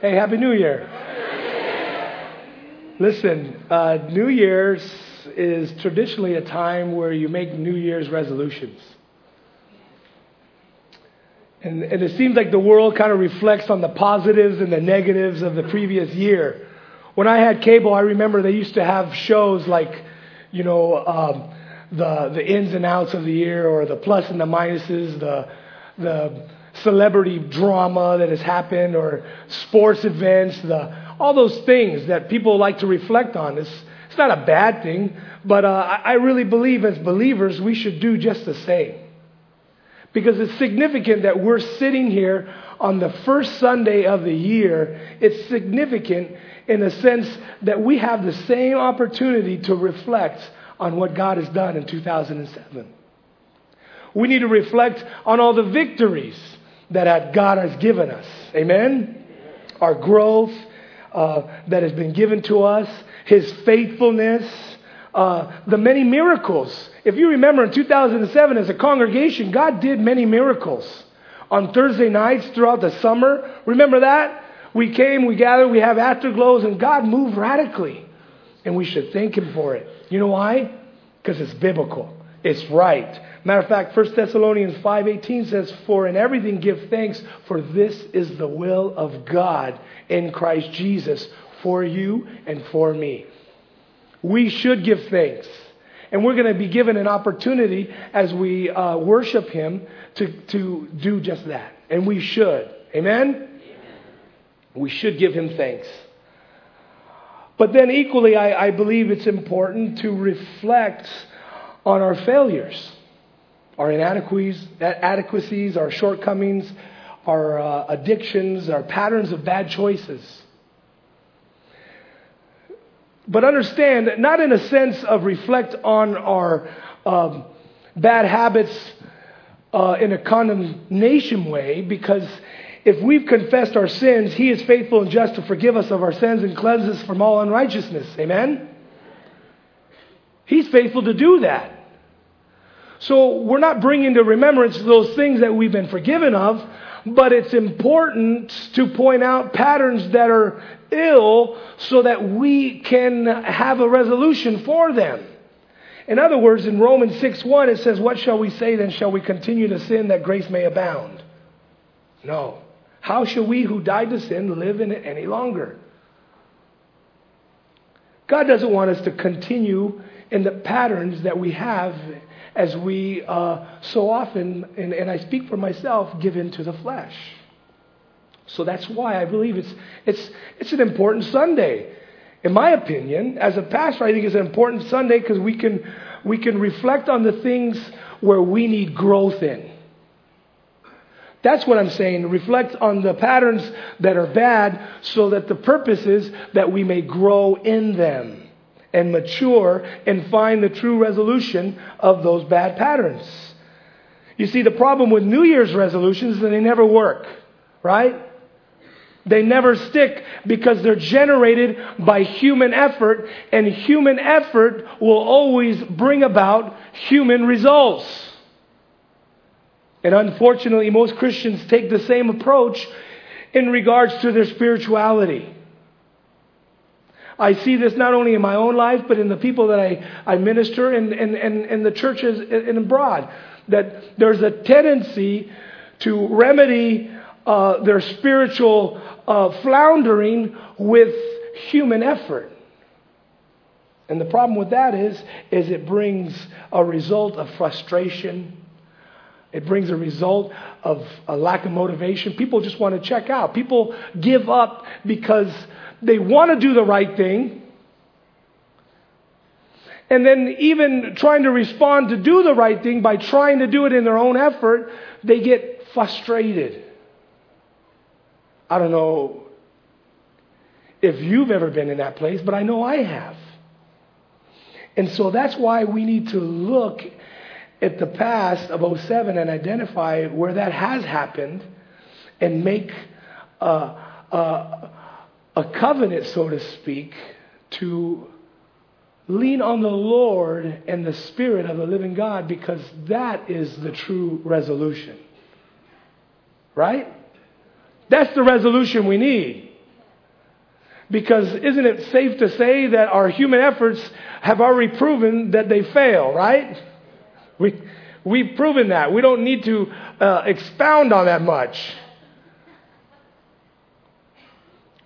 Hey, Happy New Year. Listen, uh, New Year's is traditionally a time where you make New Year's resolutions. And, and it seems like the world kind of reflects on the positives and the negatives of the previous year. When I had cable, I remember they used to have shows like, you know, um, the, the ins and outs of the year or the plus and the minuses, the, the celebrity drama that has happened or sports events, the, all those things that people like to reflect on. It's, it's not a bad thing, but uh, I really believe as believers we should do just the same. Because it's significant that we're sitting here on the first Sunday of the year. It's significant in the sense that we have the same opportunity to reflect on what God has done in 2007. We need to reflect on all the victories that God has given us. Amen? Our growth uh, that has been given to us, His faithfulness, uh, the many miracles. If you remember in 2007 as a congregation, God did many miracles. On Thursday nights throughout the summer, remember that? We came, we gathered, we have afterglows, and God moved radically. And we should thank Him for it. You know why? Because it's biblical. It's right. Matter of fact, 1 Thessalonians 5:18 says, "For in everything give thanks, for this is the will of God in Christ Jesus for you and for me." We should give thanks. And we're going to be given an opportunity as we uh, worship Him to, to do just that. And we should. Amen? Amen? We should give Him thanks. But then, equally, I, I believe it's important to reflect on our failures, our inadequacies, our shortcomings, our uh, addictions, our patterns of bad choices. But understand, not in a sense of reflect on our um, bad habits uh, in a condemnation way, because if we've confessed our sins, He is faithful and just to forgive us of our sins and cleanse us from all unrighteousness. Amen? He's faithful to do that. So we're not bringing to remembrance those things that we've been forgiven of, but it's important to point out patterns that are ill so that we can have a resolution for them. In other words, in Romans 6 1, it says, What shall we say then? Shall we continue to sin that grace may abound? No. How shall we who died to sin live in it any longer? God doesn't want us to continue in the patterns that we have as we uh, so often, and, and I speak for myself, give in to the flesh. So that's why I believe it's, it's, it's an important Sunday. In my opinion, as a pastor, I think it's an important Sunday because we can, we can reflect on the things where we need growth in. That's what I'm saying. Reflect on the patterns that are bad so that the purpose is that we may grow in them and mature and find the true resolution of those bad patterns. You see, the problem with New Year's resolutions is that they never work, right? They never stick because they're generated by human effort, and human effort will always bring about human results. And unfortunately, most Christians take the same approach in regards to their spirituality. I see this not only in my own life, but in the people that I, I minister and, and, and, and the churches and abroad. That there's a tendency to remedy uh, their spiritual uh, floundering with human effort. And the problem with that is, is it brings a result of frustration. It brings a result of a lack of motivation. People just want to check out. People give up because they want to do the right thing. And then, even trying to respond to do the right thing by trying to do it in their own effort, they get frustrated. I don't know if you've ever been in that place, but I know I have. And so that's why we need to look at the past of 07 and identify where that has happened and make a, a, a covenant, so to speak, to lean on the Lord and the Spirit of the living God because that is the true resolution. Right? That's the resolution we need. Because isn't it safe to say that our human efforts have already proven that they fail, right? We, we've proven that. We don't need to uh, expound on that much.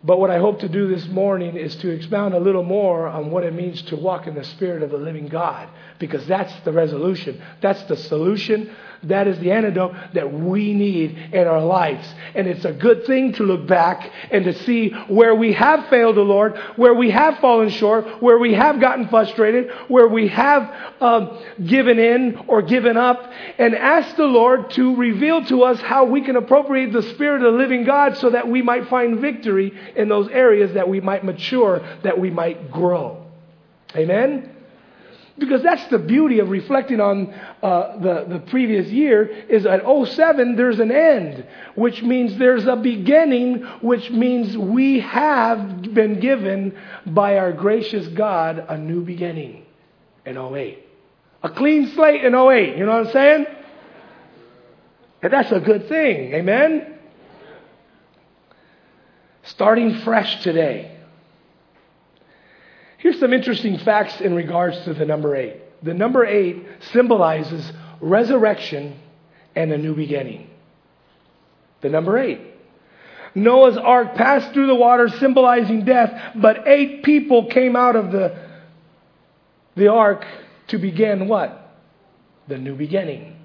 But what I hope to do this morning is to expound a little more on what it means to walk in the Spirit of the living God, because that's the resolution. That's the solution that is the antidote that we need in our lives. And it's a good thing to look back and to see where we have failed the Lord, where we have fallen short, where we have gotten frustrated, where we have um, given in or given up, and ask the Lord to reveal to us how we can appropriate the Spirit of the living God so that we might find victory in those areas that we might mature, that we might grow. Amen? Because that's the beauty of reflecting on uh, the, the previous year is at 07 there's an end, which means there's a beginning, which means we have been given by our gracious God a new beginning in 08. A clean slate in 08, you know what I'm saying? And that's a good thing, amen? Starting fresh today. Here's some interesting facts in regards to the number eight. The number eight symbolizes resurrection and a new beginning. The number eight. Noah's ark passed through the water, symbolizing death, but eight people came out of the, the ark to begin what? The new beginning.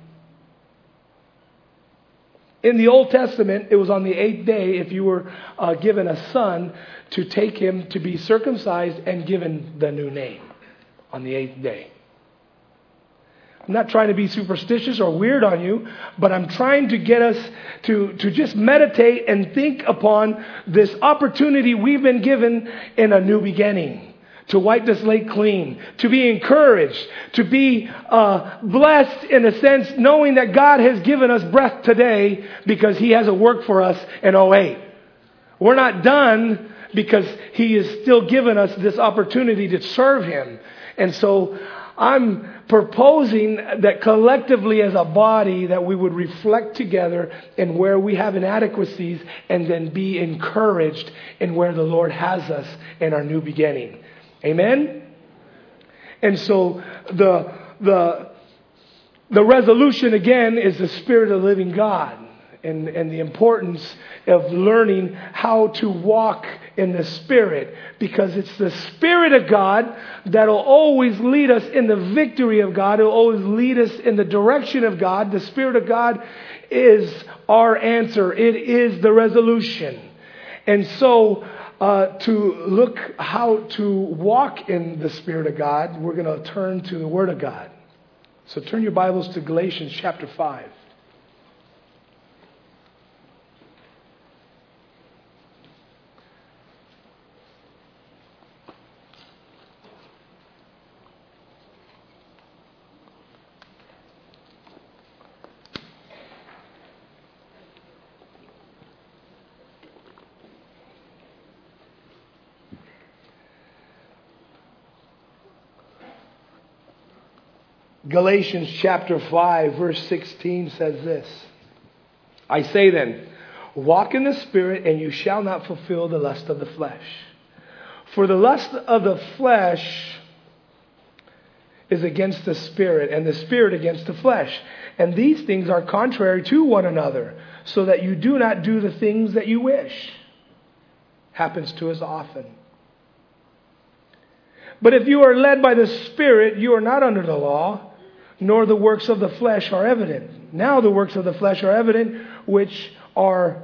In the Old Testament, it was on the eighth day, if you were uh, given a son, to take him to be circumcised and given the new name on the eighth day. I'm not trying to be superstitious or weird on you, but I'm trying to get us to, to just meditate and think upon this opportunity we've been given in a new beginning to wipe the slate clean, to be encouraged, to be uh, blessed in a sense, knowing that God has given us breath today because He has a work for us in 08. We're not done because He has still given us this opportunity to serve Him. And so I'm proposing that collectively as a body that we would reflect together in where we have inadequacies and then be encouraged in where the Lord has us in our new beginning. Amen? And so the, the, the resolution again is the Spirit of the living God and, and the importance of learning how to walk in the Spirit because it's the Spirit of God that'll always lead us in the victory of God. It'll always lead us in the direction of God. The Spirit of God is our answer, it is the resolution. And so uh, to look how to walk in the Spirit of God, we're going to turn to the Word of God. So turn your Bibles to Galatians chapter 5. Galatians chapter 5, verse 16 says this I say then, walk in the Spirit, and you shall not fulfill the lust of the flesh. For the lust of the flesh is against the Spirit, and the Spirit against the flesh. And these things are contrary to one another, so that you do not do the things that you wish. Happens to us often. But if you are led by the Spirit, you are not under the law nor the works of the flesh are evident. Now the works of the flesh are evident, which are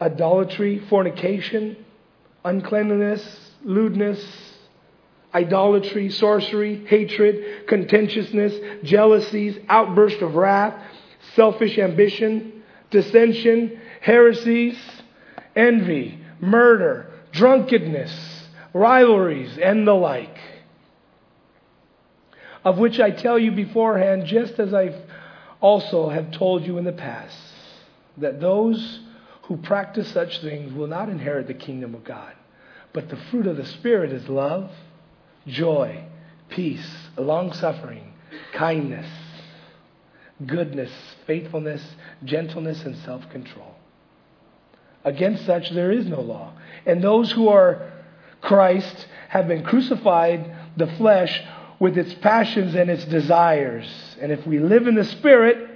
idolatry, fornication, uncleanness, lewdness, idolatry, sorcery, hatred, contentiousness, jealousies, outburst of wrath, selfish ambition, dissension, heresies, envy, murder, drunkenness, rivalries, and the like of which I tell you beforehand, just as I also have told you in the past, that those who practice such things will not inherit the kingdom of God. But the fruit of the Spirit is love, joy, peace, long suffering, kindness, goodness, faithfulness, gentleness, and self control. Against such there is no law. And those who are Christ have been crucified the flesh with its passions and its desires. And if we live in the Spirit,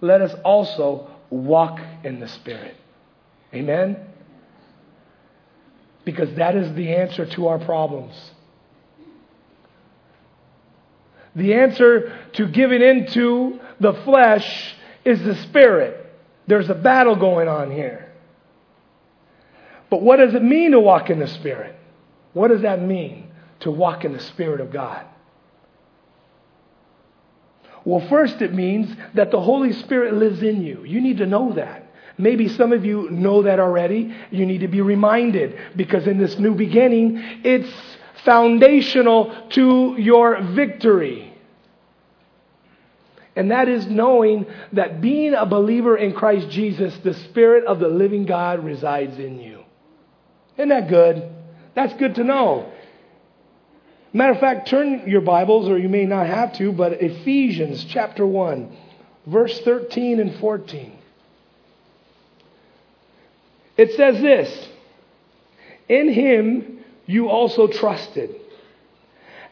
let us also walk in the Spirit. Amen? Because that is the answer to our problems. The answer to giving into the flesh is the Spirit. There's a battle going on here. But what does it mean to walk in the Spirit? What does that mean to walk in the Spirit of God? Well, first, it means that the Holy Spirit lives in you. You need to know that. Maybe some of you know that already. You need to be reminded because in this new beginning, it's foundational to your victory. And that is knowing that being a believer in Christ Jesus, the Spirit of the living God resides in you. Isn't that good? That's good to know. Matter of fact, turn your Bibles, or you may not have to, but Ephesians chapter 1, verse 13 and 14. It says this In him you also trusted.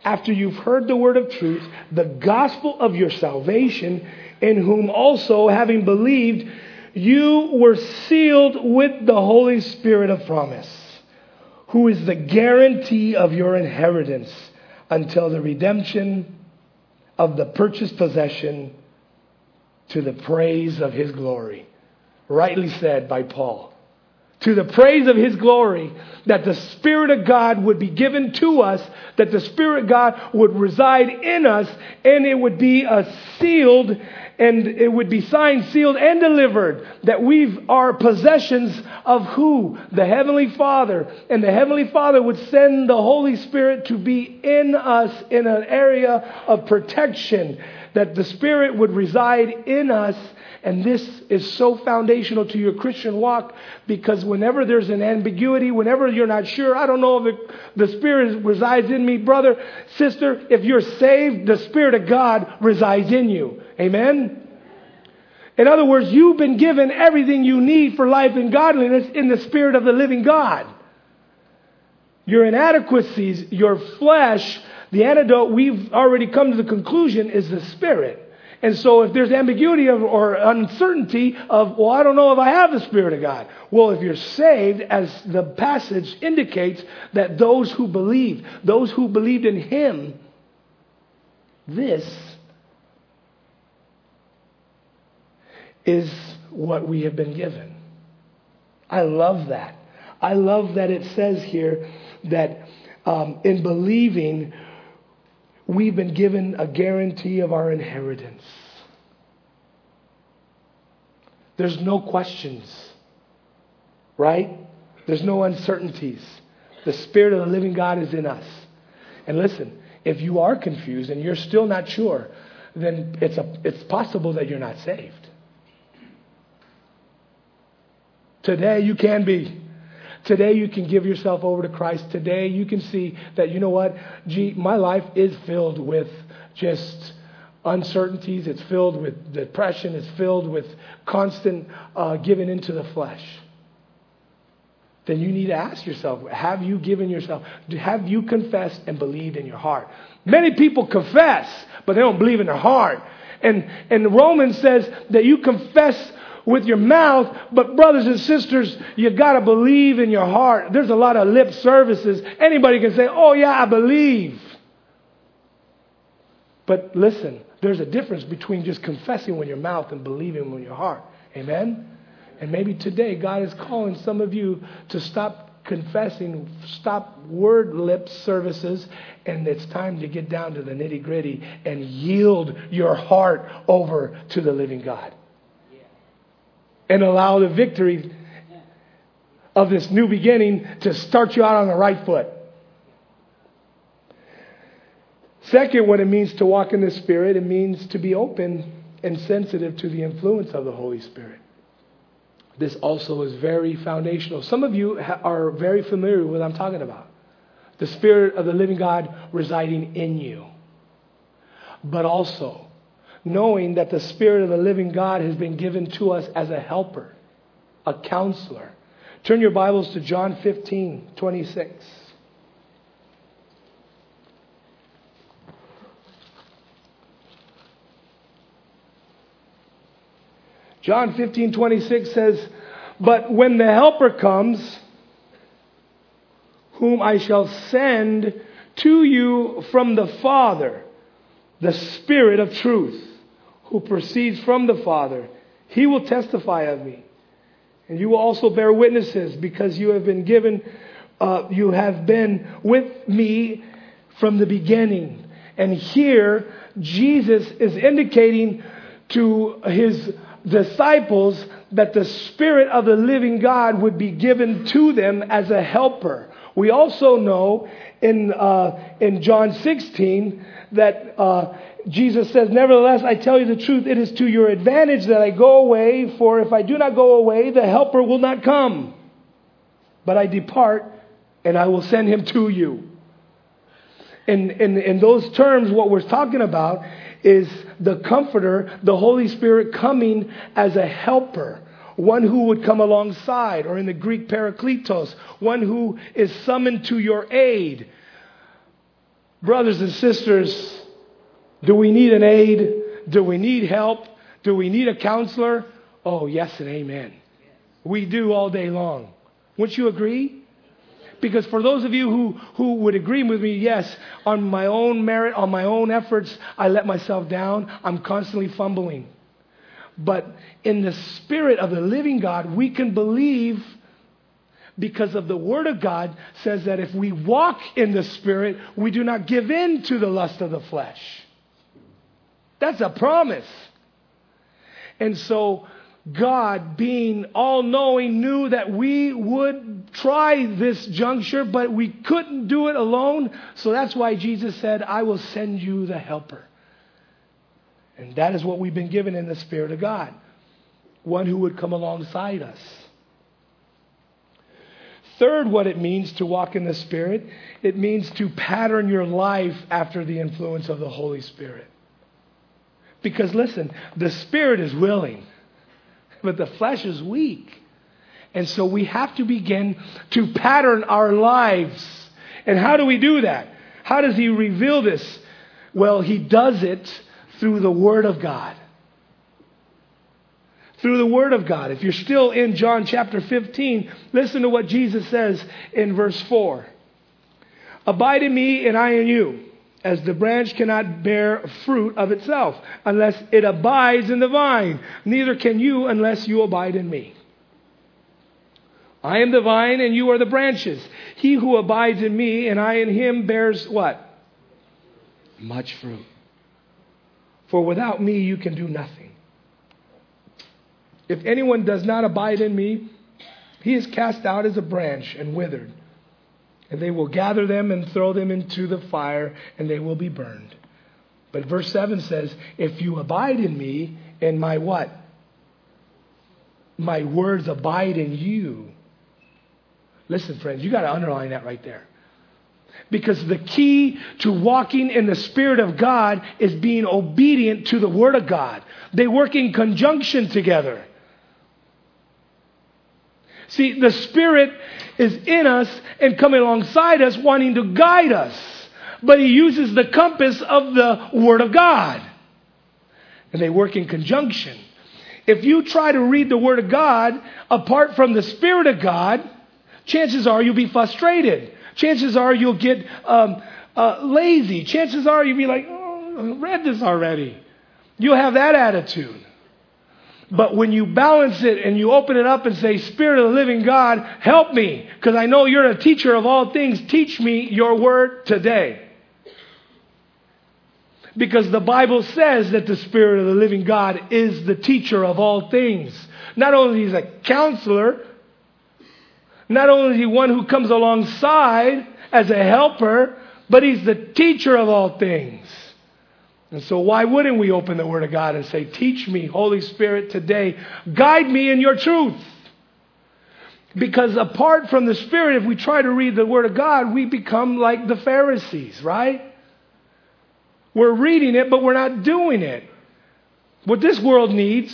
After you've heard the word of truth, the gospel of your salvation, in whom also, having believed, you were sealed with the Holy Spirit of promise who is the guarantee of your inheritance until the redemption of the purchased possession to the praise of his glory. Rightly said by Paul. To the praise of his glory, that the Spirit of God would be given to us, that the Spirit of God would reside in us, and it would be a sealed and it would be signed, sealed, and delivered that we are possessions of who? The Heavenly Father. And the Heavenly Father would send the Holy Spirit to be in us in an area of protection, that the Spirit would reside in us. And this is so foundational to your Christian walk because whenever there's an ambiguity, whenever you're not sure, I don't know if the, the Spirit resides in me, brother, sister, if you're saved, the Spirit of God resides in you. Amen? In other words, you've been given everything you need for life and godliness in the Spirit of the living God. Your inadequacies, your flesh, the antidote we've already come to the conclusion is the Spirit. And so if there's ambiguity of, or uncertainty of, well, I don't know if I have the Spirit of God. Well, if you're saved, as the passage indicates, that those who believe, those who believed in Him, this is what we have been given. I love that. I love that it says here that um, in believing, we've been given a guarantee of our inheritance. There's no questions, right? There's no uncertainties. The Spirit of the living God is in us. And listen, if you are confused and you're still not sure, then it's, a, it's possible that you're not saved. Today you can be. Today you can give yourself over to Christ. Today you can see that, you know what? Gee, my life is filled with just uncertainties. It's filled with depression. It's filled with constant uh, giving into the flesh. Then you need to ask yourself, have you given yourself, have you confessed and believed in your heart? Many people confess, but they don't believe in their heart. And, and Romans says that you confess with your mouth, but brothers and sisters, you gotta believe in your heart. There's a lot of lip services. Anybody can say, oh yeah, I believe. But listen, there's a difference between just confessing with your mouth and believing with your heart. Amen? And maybe today God is calling some of you to stop confessing, stop word lip services, and it's time to get down to the nitty gritty and yield your heart over to the living God and allow the victory of this new beginning to start you out on the right foot. Second, what it means to walk in the Spirit, it means to be open and sensitive to the influence of the Holy Spirit. This also is very foundational. Some of you are very familiar with what I'm talking about. The Spirit of the living God residing in you. But also, knowing that the Spirit of the living God has been given to us as a helper, a counselor. Turn your Bibles to John 15, 26. John 15, 26 says, But when the Helper comes, whom I shall send to you from the Father, the Spirit of truth who proceeds from the Father, he will testify of me. And you will also bear witnesses because you have been given, uh, you have been with me from the beginning. And here, Jesus is indicating to his disciples that the Spirit of the living God would be given to them as a helper. We also know in, uh, in John 16 that uh, Jesus says, Nevertheless, I tell you the truth, it is to your advantage that I go away, for if I do not go away, the Helper will not come. But I depart, and I will send him to you. In, in, in those terms, what we're talking about is the Comforter, the Holy Spirit coming as a helper one who would come alongside, or in the Greek, parakletos, one who is summoned to your aid. Brothers and sisters, do we need an aid? Do we need help? Do we need a counselor? Oh, yes and amen. We do all day long. Wouldn't you agree? Because for those of you who, who would agree with me, yes, on my own merit, on my own efforts, I let myself down. I'm constantly fumbling. But in the spirit of the living God, we can believe because of the word of God says that if we walk in the spirit, we do not give in to the lust of the flesh. That's a promise. And so God, being all knowing, knew that we would try this juncture, but we couldn't do it alone. So that's why Jesus said, I will send you the helper. And that is what we've been given in the Spirit of God one who would come alongside us. Third, what it means to walk in the Spirit, it means to pattern your life after the influence of the Holy Spirit. Because listen, the Spirit is willing, but the flesh is weak. And so we have to begin to pattern our lives. And how do we do that? How does He reveal this? Well, He does it through the Word of God. Through the Word of God. If you're still in John chapter 15, listen to what Jesus says in verse 4 Abide in me, and I in you, as the branch cannot bear fruit of itself unless it abides in the vine. Neither can you unless you abide in me. I am the vine, and you are the branches. He who abides in me, and I in him, bears what? Much fruit. For without me, you can do nothing. If anyone does not abide in me, he is cast out as a branch and withered. And they will gather them and throw them into the fire, and they will be burned. But verse 7 says, If you abide in me, and my what? My words abide in you. Listen, friends, you got to underline that right there. Because the key to walking in the Spirit of God is being obedient to the Word of God. They work in conjunction together. See, the Spirit is in us and coming alongside us, wanting to guide us. But He uses the compass of the Word of God. And they work in conjunction. If you try to read the Word of God apart from the Spirit of God, chances are you'll be frustrated chances are you'll get um, uh, lazy. Chances are you'll be like, oh, I read this already. You'll have that attitude. But when you balance it and you open it up and say, Spirit of the living God, help me, because I know you're a teacher of all things, teach me your word today. Because the Bible says that the Spirit of the living God is the teacher of all things. Not only is he a counselor, not only is he one who comes alongside as a helper, but he's the teacher of all things. And so, why wouldn't we open the Word of God and say, Teach me, Holy Spirit, today, guide me in your truth? Because apart from the Spirit, if we try to read the Word of God, we become like the Pharisees, right? We're reading it, but we're not doing it. What this world needs,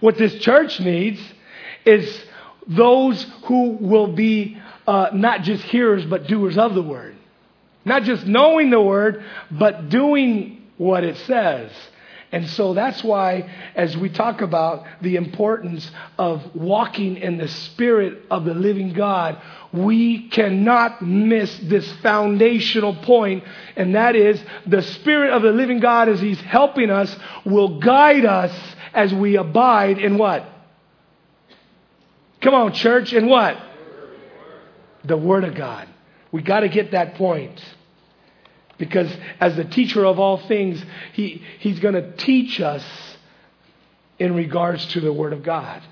what this church needs, is those who will be uh, not just hearers but doers of the word. Not just knowing the word, but doing what it says. And so that's why, as we talk about the importance of walking in the Spirit of the living God, we cannot miss this foundational point, and that is the Spirit of the living God, as He's helping us, will guide us as we abide in what? Come on, church, in what? The Word of God. We got to get that point. Because as the teacher of all things, he, he's going to teach us in regards to the Word of God.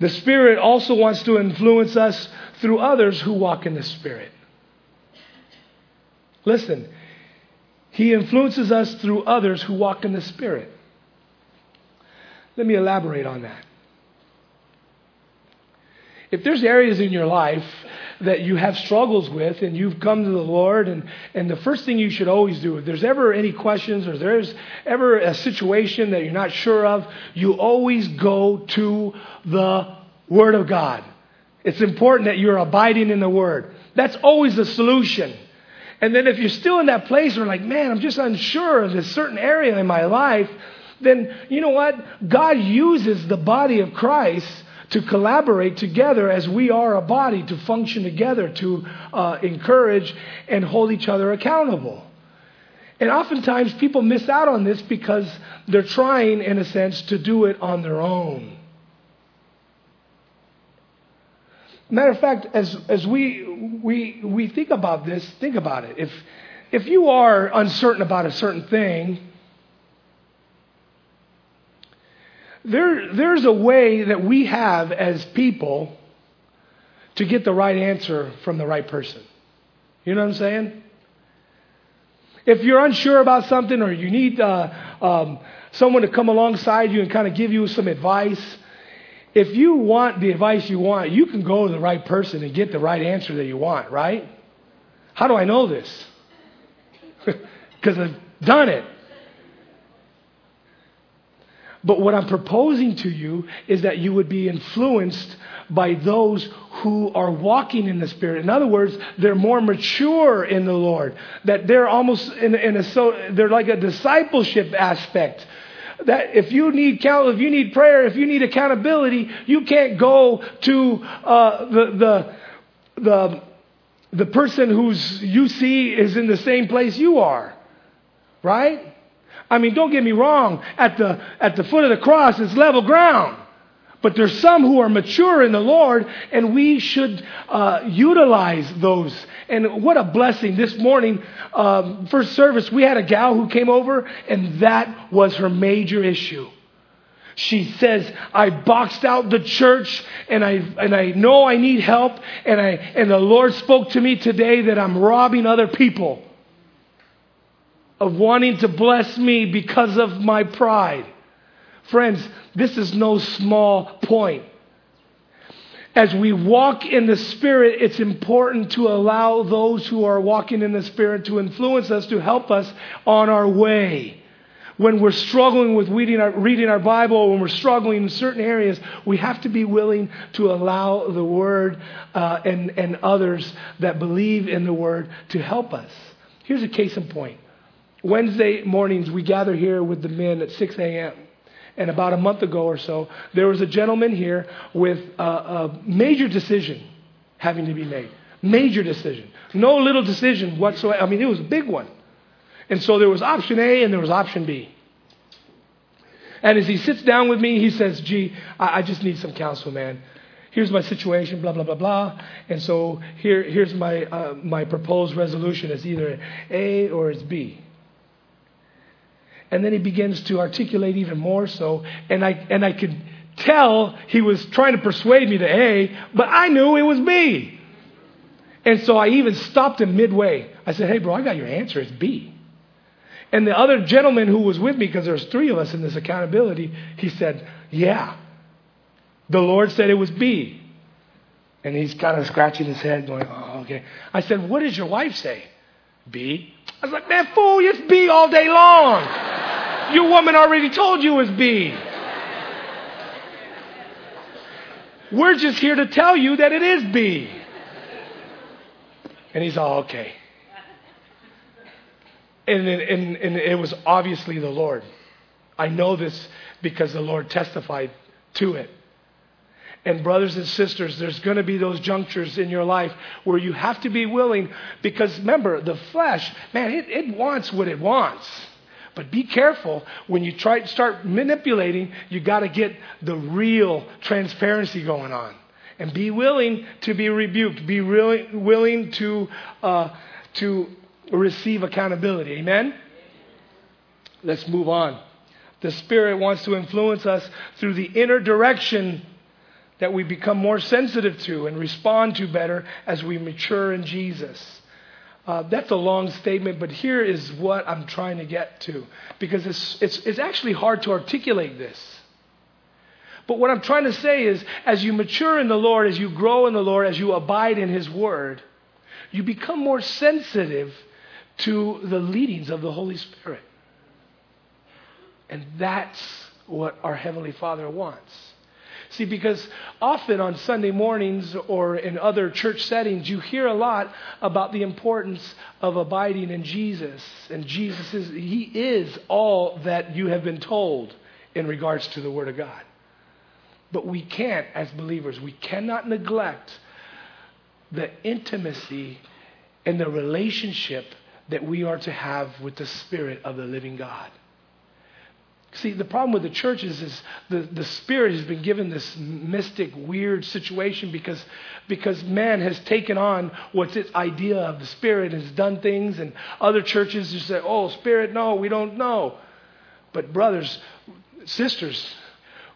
The Spirit also wants to influence us through others who walk in the Spirit. Listen, He influences us through others who walk in the Spirit. Let me elaborate on that. If there's areas in your life that you have struggles with and you've come to the Lord, and, and the first thing you should always do, if there's ever any questions or there's ever a situation that you're not sure of, you always go to the Word of God. It's important that you're abiding in the Word. That's always the solution. And then if you're still in that place where, like, man, I'm just unsure of this certain area in my life, then you know what? God uses the body of Christ to collaborate together as we are a body, to function together, to uh, encourage and hold each other accountable. And oftentimes people miss out on this because they're trying, in a sense, to do it on their own. Matter of fact, as, as we, we, we think about this, think about it. If, if you are uncertain about a certain thing, there, there's a way that we have as people to get the right answer from the right person. You know what I'm saying? If you're unsure about something or you need uh, um, someone to come alongside you and kind of give you some advice, if you want the advice you want, you can go to the right person and get the right answer that you want, right? How do I know this? Because I've done it. But what I'm proposing to you is that you would be influenced by those who are walking in the Spirit. In other words, they're more mature in the Lord. That they're almost in, in a so they're like a discipleship aspect. That if you need count, if you need prayer, if you need accountability, you can't go to uh, the the the the person who's you see is in the same place you are, right? I mean, don't get me wrong, at the, at the foot of the cross, it's level ground. But there's some who are mature in the Lord, and we should uh, utilize those. And what a blessing. This morning, um, first service, we had a gal who came over, and that was her major issue. She says, I boxed out the church and I, and I know I need help and, I, and the Lord spoke to me today that I'm robbing other people of wanting to bless me because of my pride. Friends, this is no small point. As we walk in the Spirit, it's important to allow those who are walking in the Spirit to influence us, to help us on our way. When we're struggling with reading our, reading our Bible, when we're struggling in certain areas, we have to be willing to allow the Word uh, and, and others that believe in the Word to help us. Here's a case in point. Wednesday mornings, we gather here with the men at 6 a.m. And about a month ago or so, there was a gentleman here with a, a major decision having to be made. Major decision. No little decision whatsoever. I mean, it was a big one. And so there was option A and there was option B. And as he sits down with me, he says, Gee, I, I just need some counsel, man. Here's my situation, blah, blah, blah, blah. And so here, here's my, uh, my proposed resolution. It's either A or it's B. And then he begins to articulate even more so. And I, and I could tell he was trying to persuade me to A, but I knew it was B. And so I even stopped him midway. I said, Hey, bro, I got your answer. It's B. And the other gentleman who was with me, because there's three of us in this accountability, he said, Yeah. The Lord said it was B. And he's kind of scratching his head, going, Oh, okay. I said, What does your wife say? B. I was like, Man, fool, it's B all day long. Your woman already told you it's B. We're just here to tell you that it is B. And he's all, okay. and, and, and it was obviously the Lord. I know this because the Lord testified to it. And, brothers and sisters, there's going to be those junctures in your life where you have to be willing because remember, the flesh, man, it, it wants what it wants. But be careful when you try to start manipulating, you got to get the real transparency going on. And be willing to be rebuked. Be really willing to, uh, to receive accountability. Amen? Let's move on. The Spirit wants to influence us through the inner direction that we become more sensitive to and respond to better as we mature in Jesus. Uh, that's a long statement, but here is what I'm trying to get to because it's, it's, it's actually hard to articulate this. But what I'm trying to say is, as you mature in the Lord, as you grow in the Lord, as you abide in His Word, you become more sensitive to the leadings of the Holy Spirit. And that's what our Heavenly Father wants. See, because often on Sunday mornings or in other church settings, you hear a lot about the importance of abiding in Jesus. And Jesus is, He is all that you have been told in regards to the Word of God. But we can't, as believers, we cannot neglect the intimacy and the relationship that we are to have with the Spirit of the living God. See, the problem with the church is, is the, the Spirit has been given this mystic, weird situation because, because man has taken on what's its idea of the Spirit and has done things, and other churches just say, oh, Spirit, no, we don't know. But, brothers, sisters,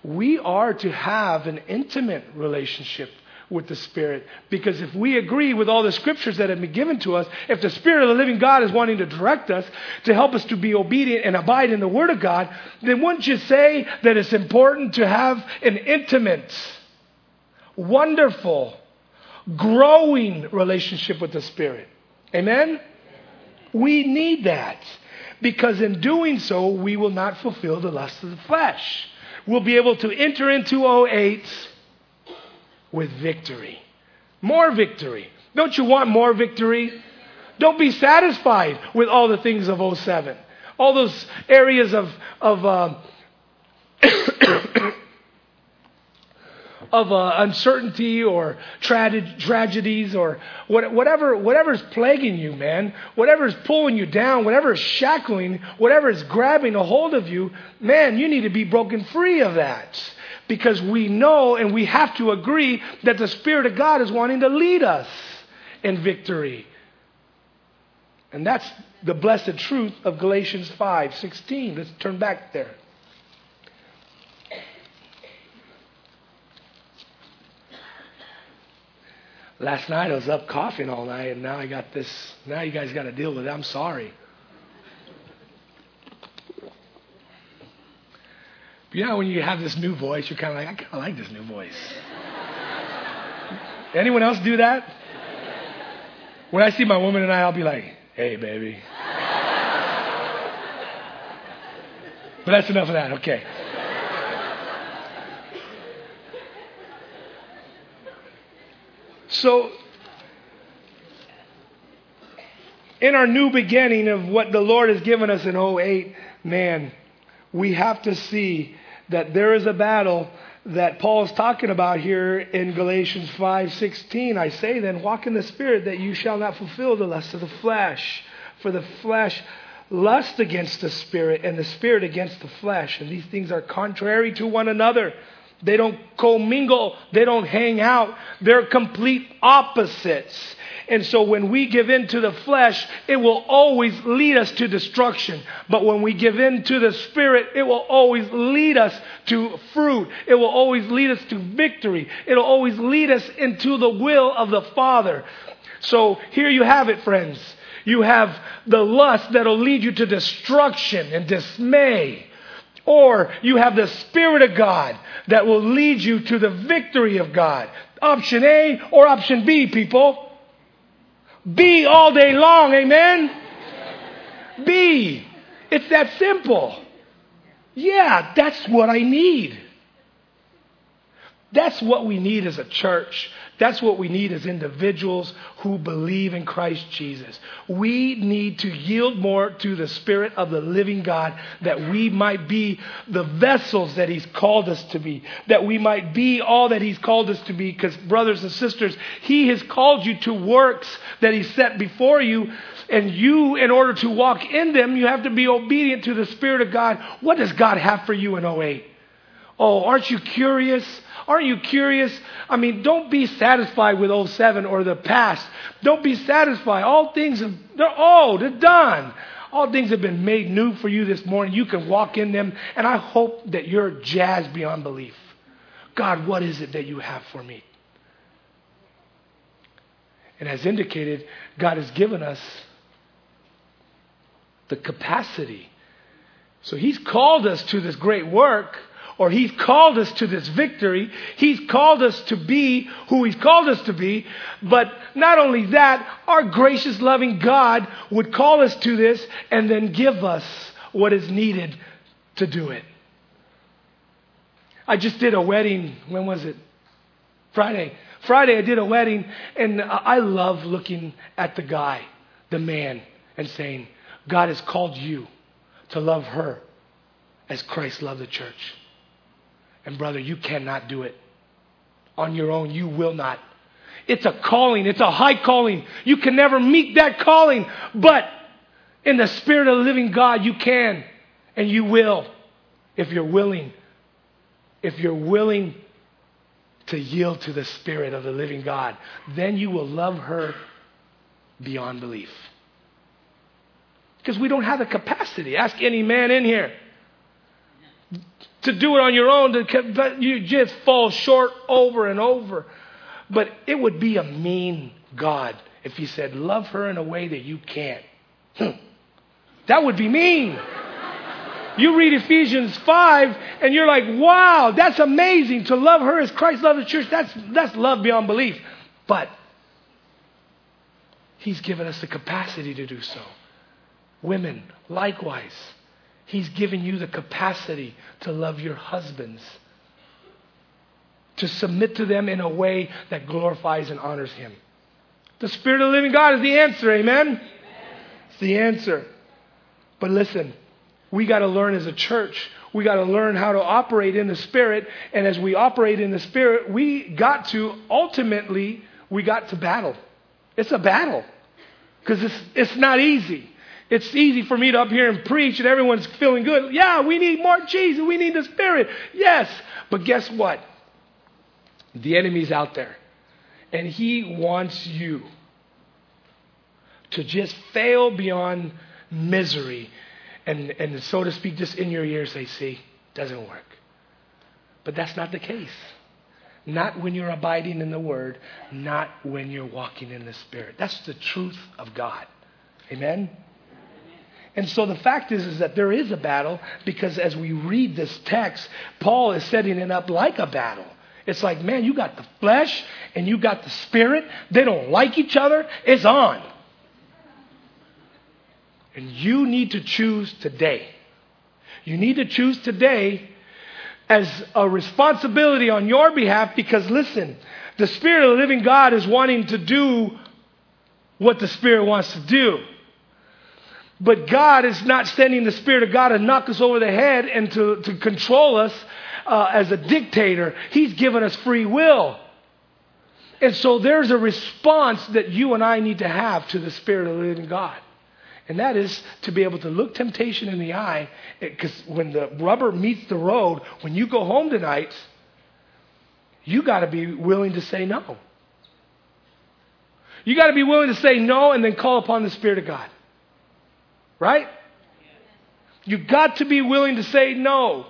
we are to have an intimate relationship with the Spirit. Because if we agree with all the scriptures that have been given to us, if the Spirit of the living God is wanting to direct us to help us to be obedient and abide in the Word of God, then wouldn't you say that it's important to have an intimate, wonderful, growing relationship with the Spirit? Amen? We need that. Because in doing so, we will not fulfill the lust of the flesh. We'll be able to enter into 08 with victory. More victory. Don't you want more victory? Don't be satisfied with all the things of 07. All those areas of, of, uh, of uh, uncertainty or tra- tragedies or what, whatever, whatever's plaguing you, man, whatever's pulling you down, whatever is shackling, whatever is grabbing a hold of you, man, you need to be broken free of that because we know and we have to agree that the Spirit of God is wanting to lead us in victory. And that's the blessed truth of Galatians 5:16. Let's turn back there. Last night I was up coughing all night, and now I got this. Now you guys got to deal with it. I'm sorry. You know, when you have this new voice, you're kind of like, I kind of like this new voice. Anyone else do that? When I see my woman and I, I'll be like, hey, baby. But that's enough of that. Okay. So, in our new beginning of what the Lord has given us in 08, man, we have to see that there is a battle that Paul is talking about here in Galatians 5:16. I say then, walk in the spirit that you shall not fulfill the lust of the flesh. For the flesh lust against the spirit and the spirit against the flesh, and these things are contrary to one another. They don't commingle, they don't hang out. They're complete opposites. And so when we give in to the flesh, it will always lead us to destruction. But when we give in to the Spirit, it will always lead us to fruit. It will always lead us to victory. It'll always lead us into the will of the Father. So here you have it, friends. You have the lust that'll lead you to destruction and dismay. Or you have the Spirit of God that will lead you to the victory of God. Option A or option B, people. B all day long, amen? B. It's that simple. Yeah, that's what I need. That's what we need as a church. That's what we need as individuals who believe in Christ Jesus. We need to yield more to the Spirit of the living God that we might be the vessels that He's called us to be, that we might be all that He's called us to be. Because, brothers and sisters, He has called you to works that He set before you. And you, in order to walk in them, you have to be obedient to the Spirit of God. What does God have for you in 08? Oh, aren't you curious? Aren't you curious? I mean, don't be satisfied with 07 or the past. Don't be satisfied. All things, have, they're old, they're done. All things have been made new for you this morning. You can walk in them, and I hope that you're jazzed beyond belief. God, what is it that you have for me? And as indicated, God has given us the capacity. So He's called us to this great work or He's called us to this victory. He's called us to be who He's called us to be. But not only that, our gracious, loving God would call us to this and then give us what is needed to do it. I just did a wedding. When was it? Friday. Friday, I did a wedding, and I love looking at the guy, the man, and saying, God has called you to love her as Christ loved the church. And brother, you cannot do it. On your own, you will not. It's a calling, it's a high calling. You can never meet that calling, but in the Spirit of the living God, you can and you will if you're willing. If you're willing to yield to the Spirit of the living God, then you will love her beyond belief. Because we don't have the capacity. Ask any man in here to do it on your own, to, you just fall short over and over. But it would be a mean God if He said, Love her in a way that you can't. Hmm. that would be mean. You read Ephesians 5 and you're like, wow, that's amazing to love her as Christ loved the church. That's, that's love beyond belief. But He's given us the capacity to do so. Women, likewise. He's given you the capacity to love your husbands, to submit to them in a way that glorifies and honors Him. The Spirit of the living God is the answer, amen? amen. It's the answer. But listen, we got to learn as a church. We got to learn how to operate in the Spirit. And as we operate in the Spirit, we got to ultimately, we got to battle. It's a battle because it's, it's not easy. It's easy for me to up here and preach and everyone's feeling good. Yeah, we need more Jesus. We need the Spirit. Yes. But guess what? The enemy's out there. And he wants you to just fail beyond misery and, and so to speak, just in your ears say, see, doesn't work. But that's not the case. Not when you're abiding in the Word, not when you're walking in the Spirit. That's the truth of God. Amen? And so the fact is, is that there is a battle because as we read this text, Paul is setting it up like a battle. It's like, man, you got the flesh and you got the spirit. They don't like each other. It's on. And you need to choose today. You need to choose today as a responsibility on your behalf because, listen, the Spirit of the living God is wanting to do what the Spirit wants to do. But God is not sending the Spirit of God to knock us over the head and to, to control us uh, as a dictator. He's given us free will. And so there's a response that you and I need to have to the Spirit of the living God. And that is to be able to look temptation in the eye. Because when the rubber meets the road, when you go home tonight, you got to be willing to say no. You got to be willing to say no and then call upon the Spirit of God. Right? You've got to be willing to say no.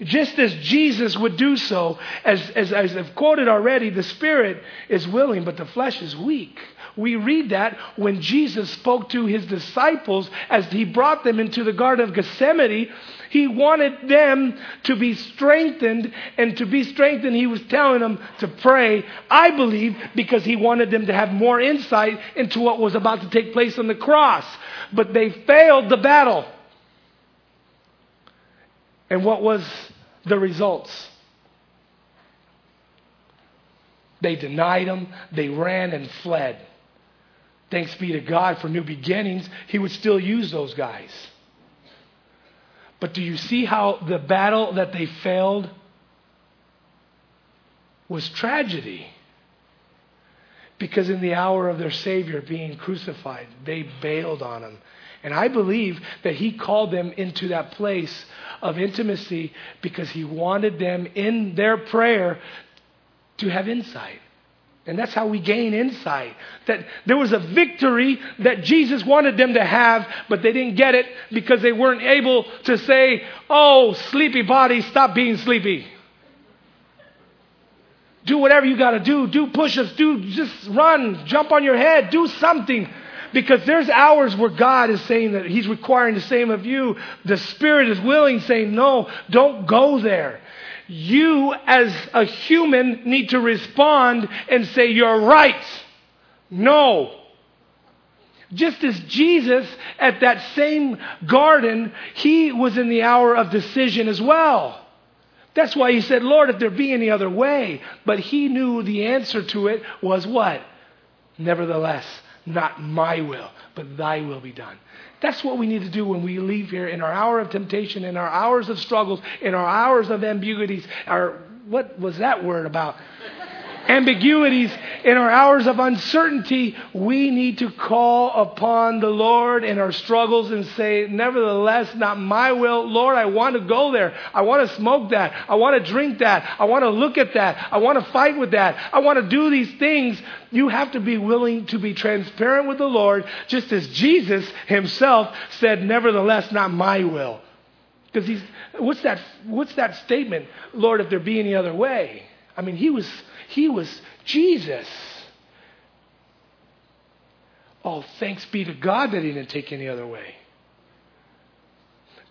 Just as Jesus would do so, as, as, as I've quoted already, the spirit is willing, but the flesh is weak. We read that when Jesus spoke to his disciples as he brought them into the Garden of Gethsemane. He wanted them to be strengthened, and to be strengthened, he was telling them to pray, I believe, because he wanted them to have more insight into what was about to take place on the cross. But they failed the battle. And what was the results? They denied him, they ran and fled. Thanks be to God for new beginnings, he would still use those guys. But do you see how the battle that they failed was tragedy? Because in the hour of their Savior being crucified, they bailed on him. And I believe that he called them into that place of intimacy because he wanted them in their prayer to have insight. And that's how we gain insight. That there was a victory that Jesus wanted them to have, but they didn't get it because they weren't able to say, Oh, sleepy body, stop being sleepy. Do whatever you got to do. Do push ups. Do just run. Jump on your head. Do something. Because there's hours where God is saying that He's requiring the same of you. The Spirit is willing, saying, No, don't go there. You, as a human, need to respond and say, You're right. No. Just as Jesus, at that same garden, he was in the hour of decision as well. That's why he said, Lord, if there be any other way. But he knew the answer to it was what? Nevertheless, not my will, but thy will be done. That's what we need to do when we leave here in our hour of temptation, in our hours of struggles, in our hours of ambiguities. Our, what was that word about? Ambiguities, in our hours of uncertainty, we need to call upon the Lord in our struggles and say, Nevertheless, not my will. Lord, I want to go there. I want to smoke that. I want to drink that. I want to look at that. I want to fight with that. I want to do these things. You have to be willing to be transparent with the Lord, just as Jesus himself said, Nevertheless, not my will. Because he's, what's that, what's that statement? Lord, if there be any other way. I mean, he was he was Jesus. Oh, thanks be to God that he didn't take any other way.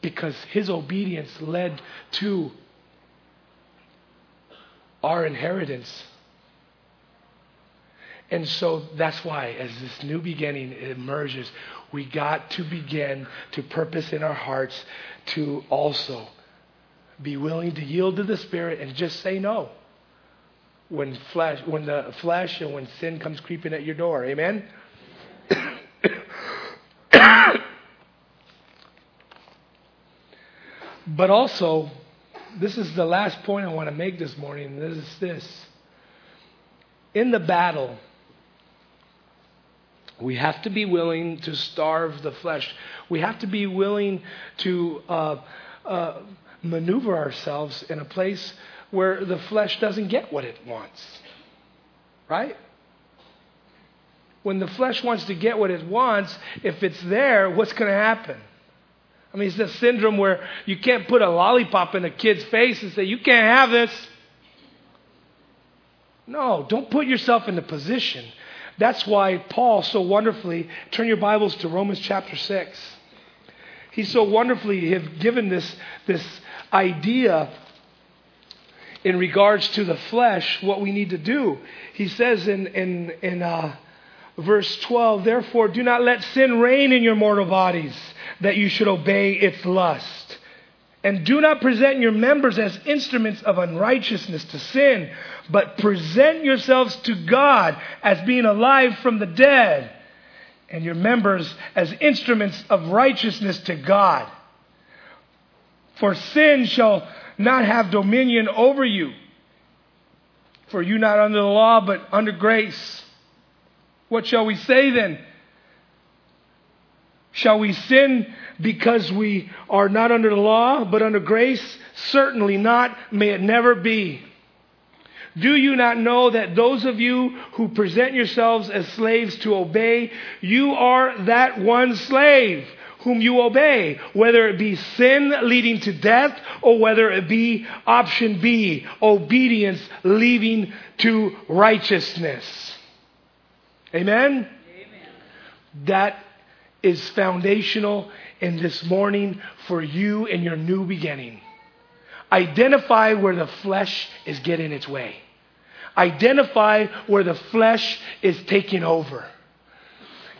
Because his obedience led to our inheritance. And so that's why, as this new beginning emerges, we got to begin to purpose in our hearts to also be willing to yield to the Spirit and just say no when flesh, when the flesh and when sin comes creeping at your door. Amen. but also, this is the last point I want to make this morning. This is this. In the battle, we have to be willing to starve the flesh. We have to be willing to uh, uh, maneuver ourselves in a place where the flesh doesn't get what it wants. Right? When the flesh wants to get what it wants, if it's there, what's going to happen? I mean, it's the syndrome where you can't put a lollipop in a kid's face and say, You can't have this. No, don't put yourself in the position. That's why Paul so wonderfully, turn your Bibles to Romans chapter 6. He so wonderfully has given this, this idea in regards to the flesh, what we need to do. He says in, in, in uh, verse 12, Therefore, do not let sin reign in your mortal bodies, that you should obey its lust. And do not present your members as instruments of unrighteousness to sin, but present yourselves to God as being alive from the dead, and your members as instruments of righteousness to God. For sin shall not have dominion over you. For you not under the law, but under grace. What shall we say then? Shall we sin because we are not under the law, but under grace? Certainly not. May it never be. Do you not know that those of you who present yourselves as slaves to obey, you are that one slave whom you obey, whether it be sin leading to death or whether it be option B, obedience leading to righteousness. Amen? Amen. That is foundational in this morning for you in your new beginning. Identify where the flesh is getting its way. Identify where the flesh is taking over.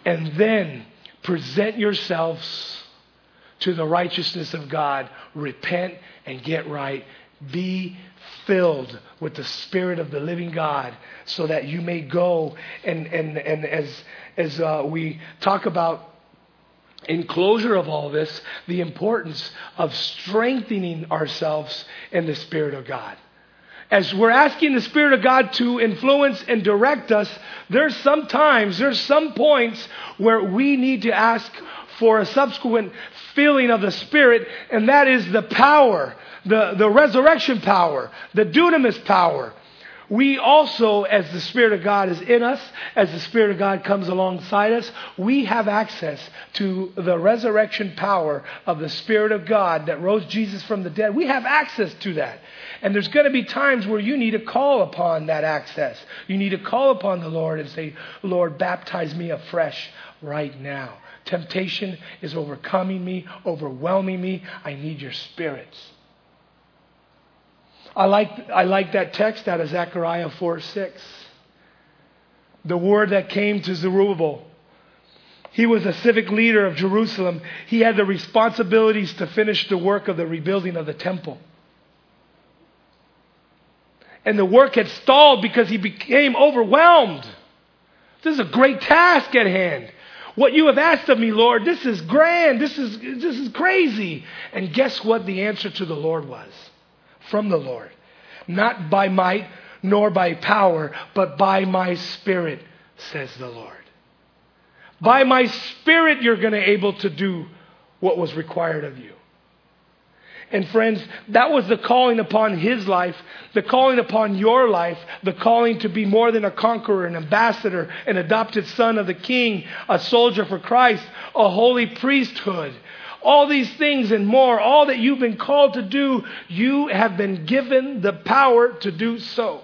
And then present yourselves to the righteousness of God, repent and get right, Be filled with the Spirit of the living God so that you may go. And, and, and as, as uh, we talk about in closure of all this, the importance of strengthening ourselves in the Spirit of God. As we're asking the Spirit of God to influence and direct us, there's some times, there's some points where we need to ask for a subsequent filling of the Spirit, and that is the power, the, the resurrection power, the dunamis power, we also, as the Spirit of God is in us, as the Spirit of God comes alongside us, we have access to the resurrection power of the Spirit of God that rose Jesus from the dead. We have access to that. And there's going to be times where you need to call upon that access. You need to call upon the Lord and say, Lord, baptize me afresh right now. Temptation is overcoming me, overwhelming me. I need your spirits. I like, I like that text out of Zechariah 4 6. The word that came to Zerubbabel. He was a civic leader of Jerusalem. He had the responsibilities to finish the work of the rebuilding of the temple. And the work had stalled because he became overwhelmed. This is a great task at hand. What you have asked of me, Lord, this is grand. This is, this is crazy. And guess what the answer to the Lord was? From the Lord. Not by might nor by power, but by my spirit, says the Lord. By my spirit, you're going to be able to do what was required of you. And friends, that was the calling upon his life, the calling upon your life, the calling to be more than a conqueror, an ambassador, an adopted son of the king, a soldier for Christ, a holy priesthood, all these things and more, all that you've been called to do, you have been given the power to do so.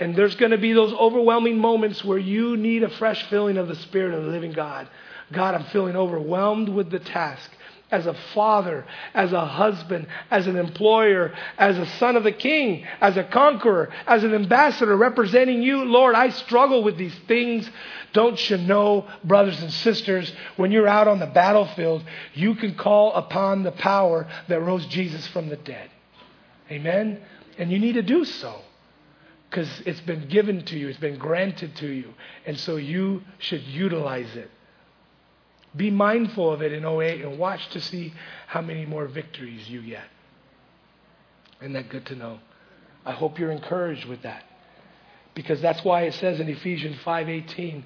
And there's going to be those overwhelming moments where you need a fresh filling of the Spirit of the living God. God, I'm feeling overwhelmed with the task as a father, as a husband, as an employer, as a son of the king, as a conqueror, as an ambassador representing you. Lord, I struggle with these things. Don't you know, brothers and sisters, when you're out on the battlefield, you can call upon the power that rose Jesus from the dead. Amen? And you need to do so because it's been given to you, it's been granted to you. And so you should utilize it. Be mindful of it in 08 and watch to see how many more victories you get. Isn't that good to know? I hope you're encouraged with that. Because that's why it says in Ephesians 5:18,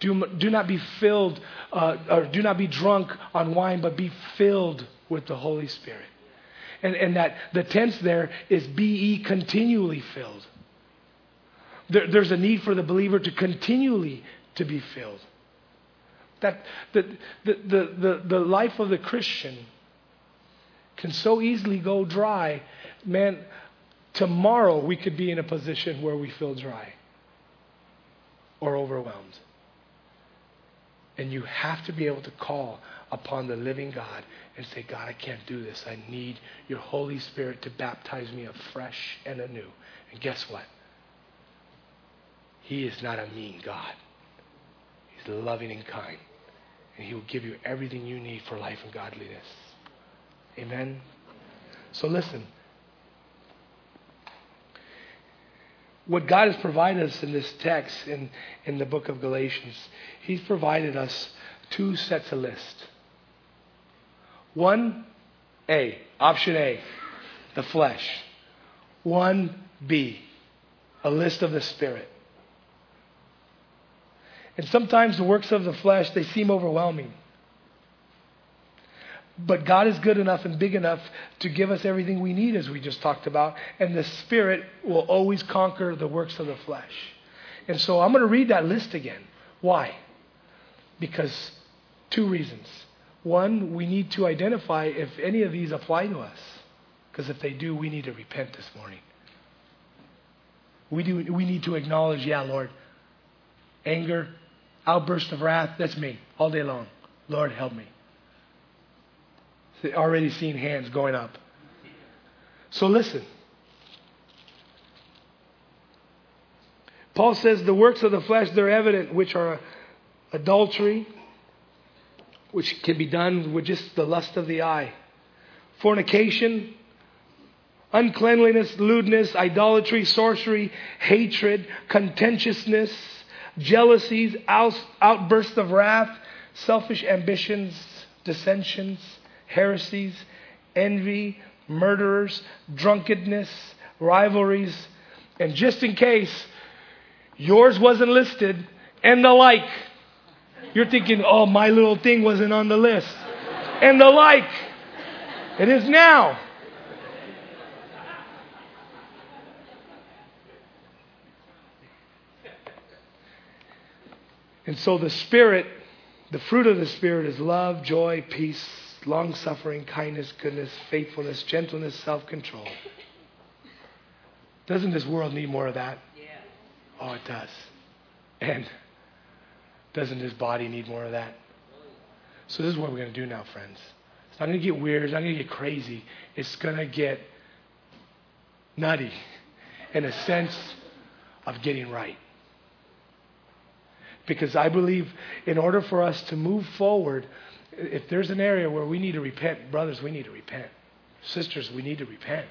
do, do not be filled uh, or do not be drunk on wine, but be filled with the Holy Spirit. And, and that the tense there is be continually filled. There, there's a need for the believer to continually to be filled. That the, the, the, the, life of the Christian can so easily go dry. Man, tomorrow we could be in a position where we feel dry or overwhelmed. And you have to be able to call upon the living God and say, God, I can't do this. I need your Holy Spirit to baptize me afresh and anew. And guess what? He is not a mean God. He's loving and kind and He will give you everything you need for life and godliness. Amen? So listen. What God has provided us in this text, in, in the book of Galatians, He's provided us two sets of lists. One, A, option A, the flesh. One, B, a list of the Spirit. And sometimes the works of the flesh, they seem overwhelming. But God is good enough and big enough to give us everything we need, as we just talked about. And the Spirit will always conquer the works of the flesh. And so I'm going to read that list again. Why? Because two reasons. One, we need to identify if any of these apply to us. Because if they do, we need to repent this morning. We, do, we need to acknowledge, yeah, Lord, anger, outburst of wrath, that's me all day long. Lord, help me. Already seen hands going up. So listen. Paul says the works of the flesh, they're evident, which are adultery, which can be done with just the lust of the eye, fornication, uncleanliness, lewdness, idolatry, sorcery, hatred, contentiousness, jealousies, outbursts of wrath, selfish ambitions, dissensions, heresies, envy, murderers, drunkenness, rivalries, and just in case yours wasn't listed, and the like. You're thinking, oh, my little thing wasn't on the list. And the like. It is now. And so the Spirit, the fruit of the Spirit is love, joy, peace, long suffering, kindness, goodness, faithfulness, gentleness, self control. Doesn't this world need more of that? Yeah. Oh, it does. And doesn't this body need more of that? So this is what we're going to do now, friends. It's not going to get weird. It's not going to get crazy. It's going to get nutty in a sense of getting right. Because I believe in order for us to move forward, if there's an area where we need to repent, brothers, we need to repent. Sisters, we need to repent.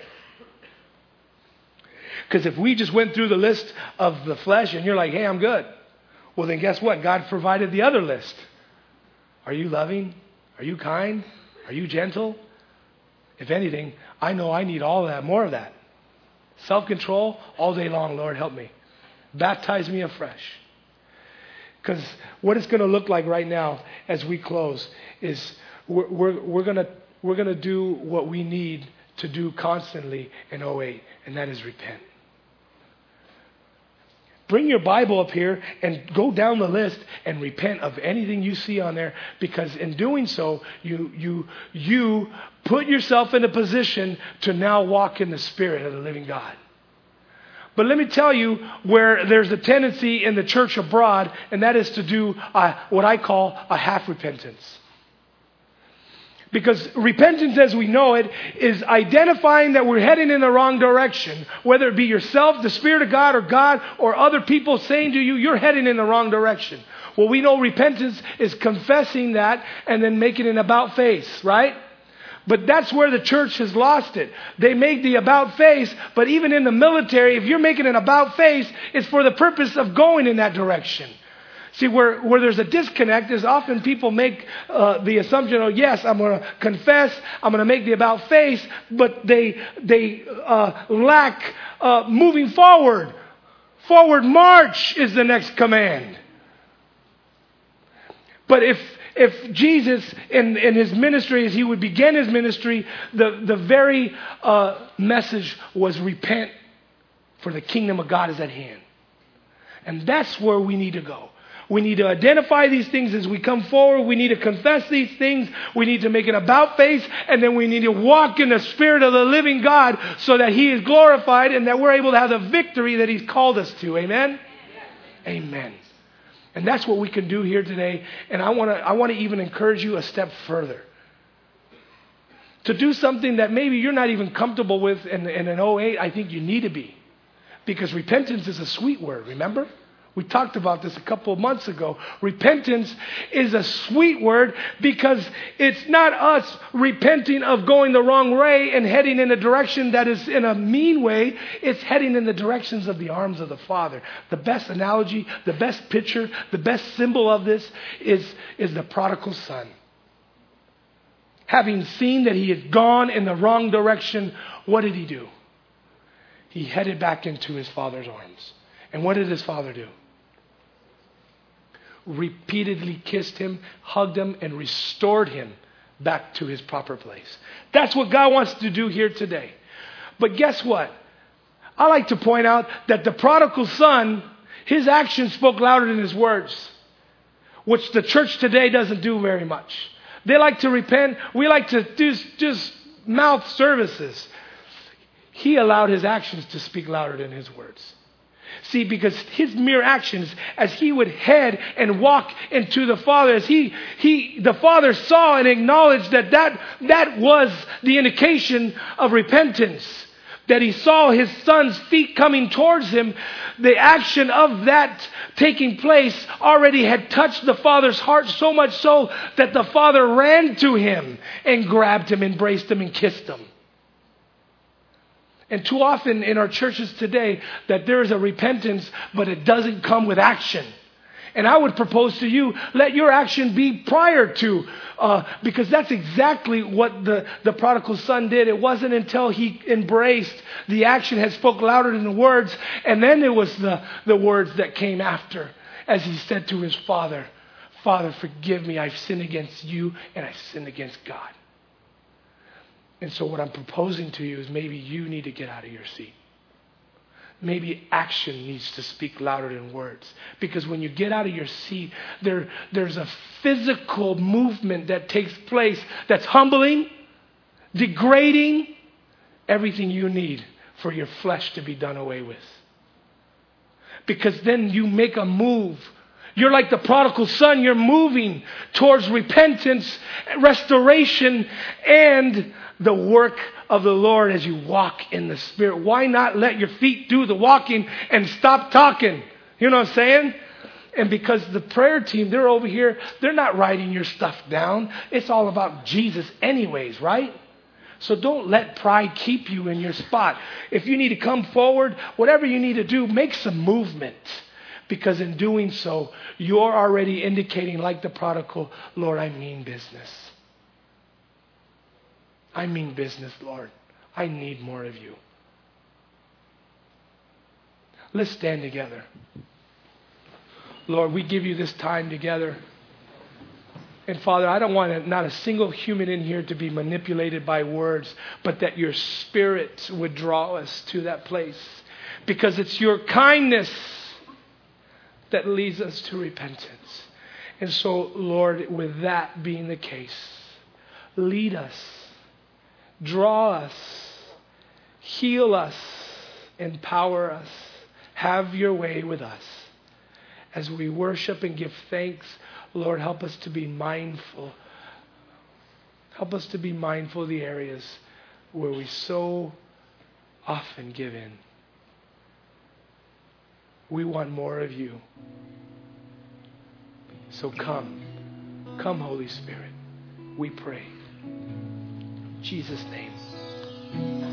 Because if we just went through the list of the flesh and you're like, hey, I'm good, well, then guess what? God provided the other list. Are you loving? Are you kind? Are you gentle? If anything, I know I need all of that, more of that. Self control all day long, Lord, help me. Baptize me afresh. Because what it's going to look like right now as we close is we're, we're, we're going we're going to do what we need to do constantly in 08, and that is repent. Bring your Bible up here and go down the list and repent of anything you see on there because in doing so, you, you, you put yourself in a position to now walk in the Spirit of the living God. But let me tell you where there's a tendency in the church abroad, and that is to do a, what I call a half repentance. Because repentance as we know it is identifying that we're heading in the wrong direction. Whether it be yourself, the Spirit of God, or God, or other people saying to you, you're heading in the wrong direction. Well, we know repentance is confessing that and then making an about face, right? But that's where the church has lost it. They make the about face, but even in the military, if you're making an about face, it's for the purpose of going in that direction. See, where, where there's a disconnect is often people make uh, the assumption, oh, yes, I'm going to confess, I'm going to make the about face, but they, they uh, lack uh, moving forward. Forward march is the next command. But if if Jesus in, in his ministry, as he would begin his ministry, the, the very uh, message was repent, for the kingdom of God is at hand. And that's where we need to go. We need to identify these things as we come forward. We need to confess these things. We need to make an about face. And then we need to walk in the Spirit of the living God so that He is glorified and that we're able to have the victory that He's called us to. Amen? Amen. And that's what we can do here today. And I want to I want to even encourage you a step further. To do something that maybe you're not even comfortable with in, in an 08, I think you need to be. Because repentance is a sweet word, remember? We talked about this a couple of months ago. Repentance is a sweet word because it's not us repenting of going the wrong way and heading in a direction that is in a mean way. It's heading in the directions of the arms of the Father. The best analogy, the best picture, the best symbol of this is, is the prodigal son. Having seen that he had gone in the wrong direction, what did he do? He headed back into his father's arms. And what did his father do? Repeatedly kissed him, hugged him, and restored him back to his proper place. That's what God wants to do here today. But guess what? I like to point out that the prodigal son, his actions spoke louder than his words, which the church today doesn't do very much. They like to repent. We like to do just mouth services. He allowed his actions to speak louder than his words. See, because his mere actions, as he would head and walk into the Father, as he, he, the Father saw and acknowledged that that, that was the indication of repentance. That he saw his son's feet coming towards him, the action of that taking place already had touched the father's heart so much so that the father ran to him and grabbed him, embraced him, and kissed him. And too often in our churches today, that there is a repentance, but it doesn't come with action. And I would propose to you, let your action be prior to, uh, because that's exactly what the, the prodigal son did. It wasn't until he embraced the action had spoke louder than the words, and then it was the, the words that came after, as he said to his father, Father, forgive me, I've sinned against you and I've sinned against God. And so, what I'm proposing to you is maybe you need to get out of your seat. Maybe action needs to speak louder than words. Because when you get out of your seat, there, there's a physical movement that takes place that's humbling, degrading, everything you need for your flesh to be done away with. Because then you make a move. You're like the prodigal son, you're moving towards repentance, restoration, and the work of the Lord as you walk in the Spirit. Why not let your feet do the walking and stop talking? You know what I'm saying? And because the prayer team, they're over here, they're not writing your stuff down. It's all about Jesus, anyways, right? So don't let pride keep you in your spot. If you need to come forward, whatever you need to do, make some movement. Because in doing so, you're already indicating, like the prodigal, Lord, I mean business. I mean business, Lord. I need more of you. Let's stand together. Lord, we give you this time together. And Father, I don't want not a single human in here to be manipulated by words, but that your spirit would draw us to that place. Because it's your kindness that leads us to repentance. And so, Lord, with that being the case, lead us Draw us, heal us, empower us. Have your way with us. As we worship and give thanks, Lord, help us to be mindful. Help us to be mindful of the areas where we so often give in. We want more of you. So come. Come, Holy Spirit. We pray. Jesus' name.